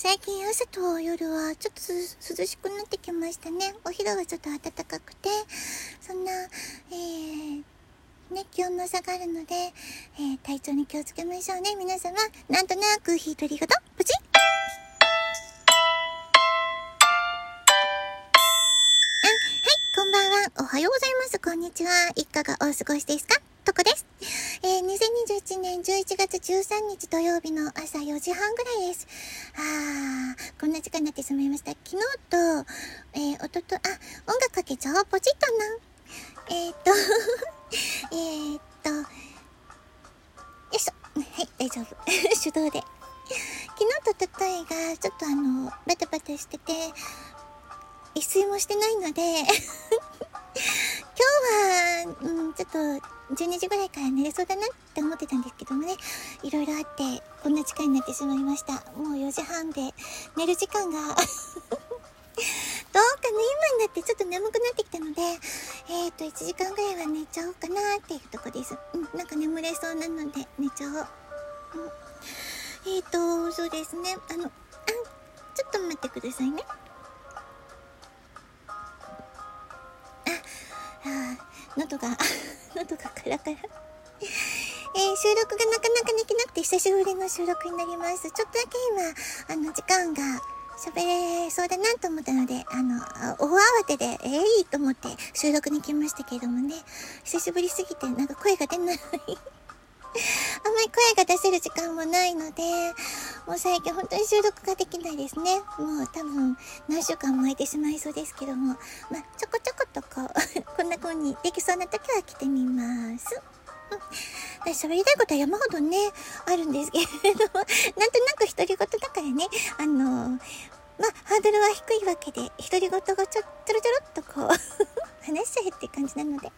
最近朝と夜はちょっと涼しくなってきましたね。お昼はちょっと暖かくて、そんな、えー、ね、気温の差がるので、えー、体調に気をつけましょうね、皆様。なんとなく、ひとりごと、プチあ、はい、こんばんは。おはようございます。こんにちは。いかがお過ごしですか？とこです。えー、2021年11月13日土曜日の朝4時半ぐらいです。あー、こんな時間になってしまいました。昨日と、えー、おとと、あ、音楽かけちゃおう。ポチッとな。えー、っ とえっと、よいしょ。はい、大丈夫。手動で。昨日とたたいが、ちょっとあの、バタバタしてて、一睡もしてないので 今日は、うん、ちょっと12時ぐらいから寝れそうだなって思ってたんですけどもね、いろいろあって、こんな時間になってしまいました。もう4時半で、寝る時間が どうかな今になってちょっと眠くなってきたので、えっ、ー、と、1時間ぐらいは寝ちゃおうかなっていうとこです。うん、なんか眠れそうなので、寝ちゃおう。うん、えっ、ー、と、そうですね。あの、あ、ちょっと待ってくださいね。喉が 喉がカラカラ。えー、収録がなかなかできなくて久しぶりの収録になります。ちょっとだけ今、あの、時間が喋れそうだなと思ったので、あの、大慌てで、ええー、と思って収録に来ましたけれどもね、久しぶりすぎてなんか声が出ない。あんまり声が出せる時間もないので、もう最近本当に収録ができないですね。もう多分何週間も空いてしまいそうですけども、まあ、ちょこちょことこう、こんな風にできそうな時は来てみます。うん。喋りたいことは山ほどね、あるんですけれども、なんとなく独り言だからね、あのまあ、ハードルは低いわけで、独り言がちょ、ちょろちょろっとこう 話しちゃえって感じなので、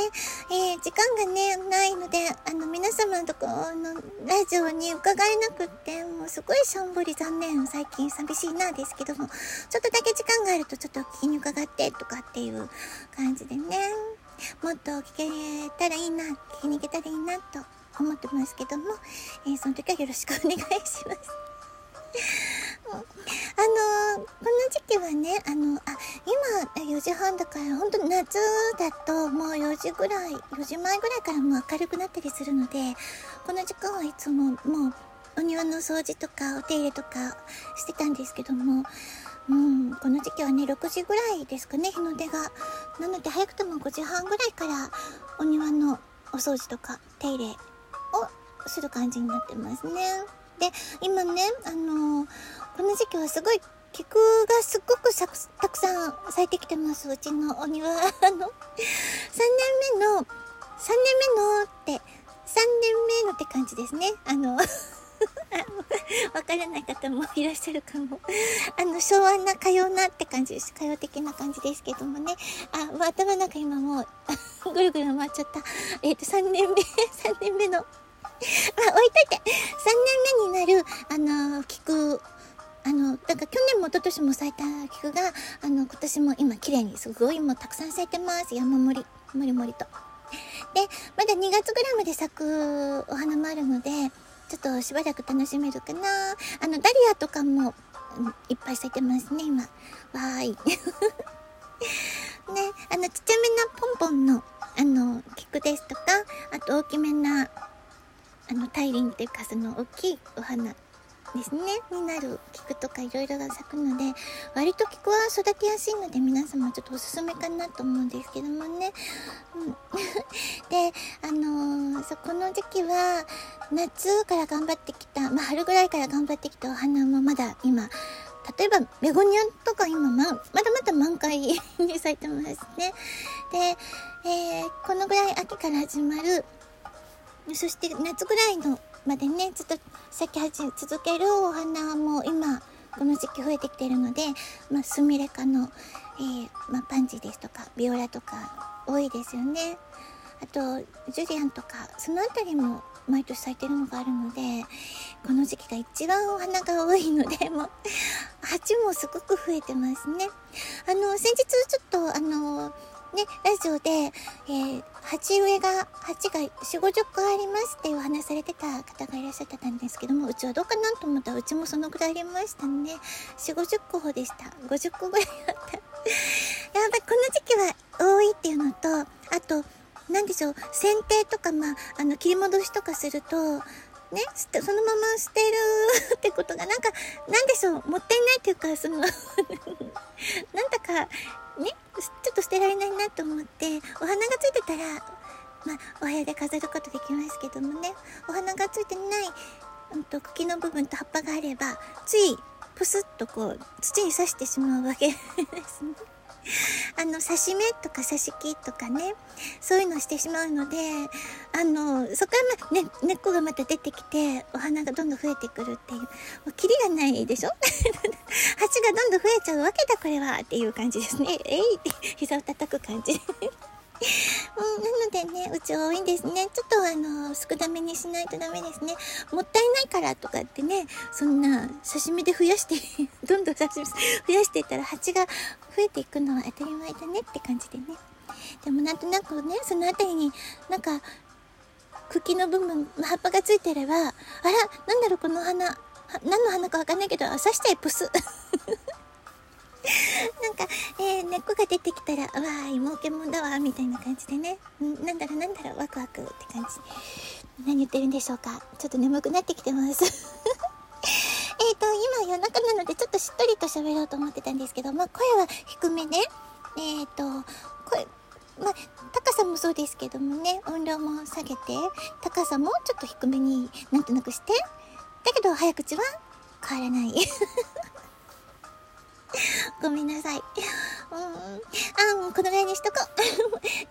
えー、時間がね、ないので、あの、皆様のところのラジオに伺えなくって、もうすごいしょんぼり残念、最近寂しいなですけども、ちょっとだけ時間があるとちょっと聞きに伺ってとかっていう感じでね、もっと聞けたらいいな、聞きに行けたらいいなと思ってますけども、えー、その時はよろしくお願いします。あのー、この時期はね、あの、あ、今4時半だから、本当夏だともう4時ぐらい、4時前ぐらいからもう明るくなったりするので、この時間はいつももうお庭の掃除とかお手入れとかしてたんですけども、うん、この時期はね、6時ぐらいですかね、日の出が。なので早くても5時半ぐらいからお庭のお掃除とか手入れをする感じになってますね。で、今ね、あのー、この時期はすごい菊がすっごくたくさん咲いてきてます。うちのお庭。の、3年目の、3年目のって、3年目のって感じですね。あの、わからない方もいらっしゃるかも。あの、昭和な、歌謡なって感じです。歌謡的な感じですけどもね。あ、もう頭の中今もう ぐるぐる回っちゃった。えっ、ー、と、3年目、3年目の、あ、置いといて。3年目になる、あの、菊、だから去年も一昨年も咲いた菊が、あの、今年も今綺麗にすごいもうたくさん咲いてます。山盛り、もりもりと。で、まだ2月ぐらいまで咲くお花もあるので、ちょっとしばらく楽しめるかな。あの、ダリアとかも、いっぱい咲いてますね、今。わーい。ね、あの、ちっちゃめなポンポンの、あの、菊ですとか、あと大きめな、あの、大輪っていうか、その大きいお花ですね、になる菊とかいろいろが咲くので、割と菊は育てやすいので皆様ちょっとおすすめかなと思うんですけどもね。うん、で、あのー、そこの時期は、夏から頑張ってきた、まあ春ぐらいから頑張ってきたお花もまだ今、例えば、ベゴニアとか今、ま、まだまだ満開に咲いてますね。で、えー、このぐらい秋から始まる、そして夏ぐらいのまでね、ずっと咲き始め続けるお花も今、この時期増えてきてるので、まあ、スミレ科の、えー、まあ、パンジーですとか、ビオラとか多いですよね。あと、ジュリアンとか、そのあたりも毎年咲いてるのがあるので、この時期が一番お花が多いので、もう、鉢もすごく増えてますね。あの、先日ちょっと、あの、ね、ラジオで、えー、鉢植えが、鉢が4、50個ありますっていう話されてた方がいらっしゃってたんですけども、うちはどうかなと思ったら、うちもそのぐらいありましたね。4、50個でした。50個ぐらいあった。やっぱりこの時期は多いっていうのと、あと、なんでしょう、剪定とか、まあ、あの、切り戻しとかすると、ね、そのまま捨てる ってことがなんか、なんでしょう、もったいないっていうか、その なんだか、てられないなと思って、お花がついてたら、まあ、お部屋で飾ることできますけどもね、お花がついてない、うんと、茎の部分と葉っぱがあれば、つい、プスッとこう、土に刺してしまうわけですね。の、刺し目とか刺し木とかね、そういうのしてしまうので、あの、そこはま、ね、根っこがまた出てきて、お花がどんどん増えてくるっていう、もうキリがないでしょ？鉢がどんどん増えちゃうわけだ、これはっていう感じですね。えいって膝を叩く感じ。うん、なのでね、うち多いんですね。ちょっとあの、少なめにしないとダメですね。もったいないからとかってね、そんな刺身で増やして どんどん刺身増やしていったら蜂が増えていくのは当たり前だねって感じでね。でもなんとなくね、そのあたりになんか、茎の部分、葉っぱがついてれば、あら、なんだろう、この花、何の花かわかんないけど、刺しちゃえ、プス。なんか、えー、根っこが出てきたら、わーい、儲けもんだわ、みたいな感じでね。んなんだろう、なんだろう、ワクワクって感じ。何言ってるんでしょうか。ちょっと眠くなってきてます。えっと、今夜中なのでちょっとしっとりと喋ろうと思ってたんですけども、声は低めね。えっ、ー、と、声、まあ、高さもそうですけどもね、音量も下げて、高さもちょっと低めになんとなくして、だけど早口は変わらない。ごめんなさい。うん。あ、もうこのぐらいにしとこう。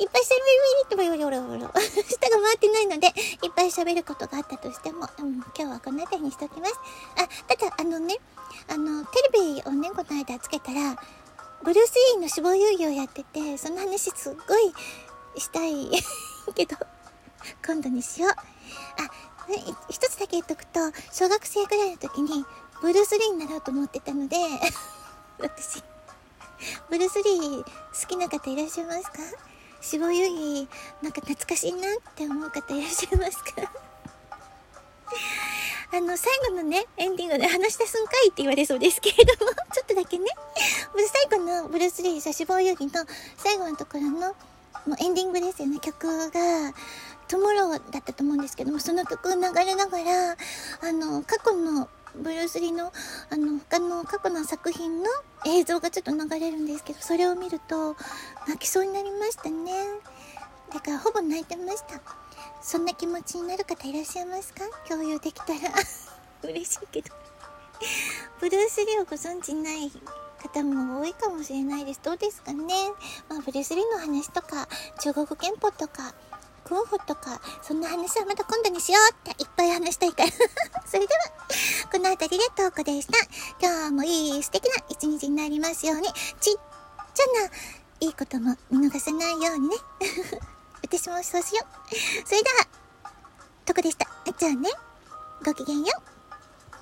いっぱい喋るってもよろよろよろ。舌が回ってないので、いっぱい喋ることがあったとしても、うん、今日はこの辺りにしときます。あ、ただ、あのね、あの、テレビをね、この間つけたら、ブルース・リーの死亡遊戯をやってて、その話すっごいしたい けど、今度にしよう。あ、一つだけ言っとくと、小学生ぐらいの時に、ブルース・リーになろうと思ってたので私、ブルース・リー好きな方いらっしゃいますか？死亡遊戯、なんか懐かしいなって思う方いらっしゃいますか？あの、最後のね、エンディングで話したすんかいって言われそうですけれども、ちょっとだけね、最後のブルース・リー死亡遊戯の最後のところの、もうエンディングですよね、曲が、トゥモローだったと思うんですけども、その曲を流れながら、あの、過去のブルース・リーの、あの、他の過去の作品の映像がちょっと流れるんですけど、それを見ると、泣きそうになりましたね。だから、ほぼ泣いてました。そんな気持ちになる方いらっしゃいますか？共有できたら 嬉しいけどブルース・リーをご存知ない方も多いかもしれないです。どうですかね？まあ、ブルース・リーの話とか、中国憲法とか、クンフとか、そんな話はまた今度にしようっていっぱい話したいから それでは、この辺りでトークでした。今日もいい素敵な一日になりますように、ちっちゃないいことも見逃さないようにね。私もそうしよう。それでは、とこでした。じゃあね、ごきげんよう。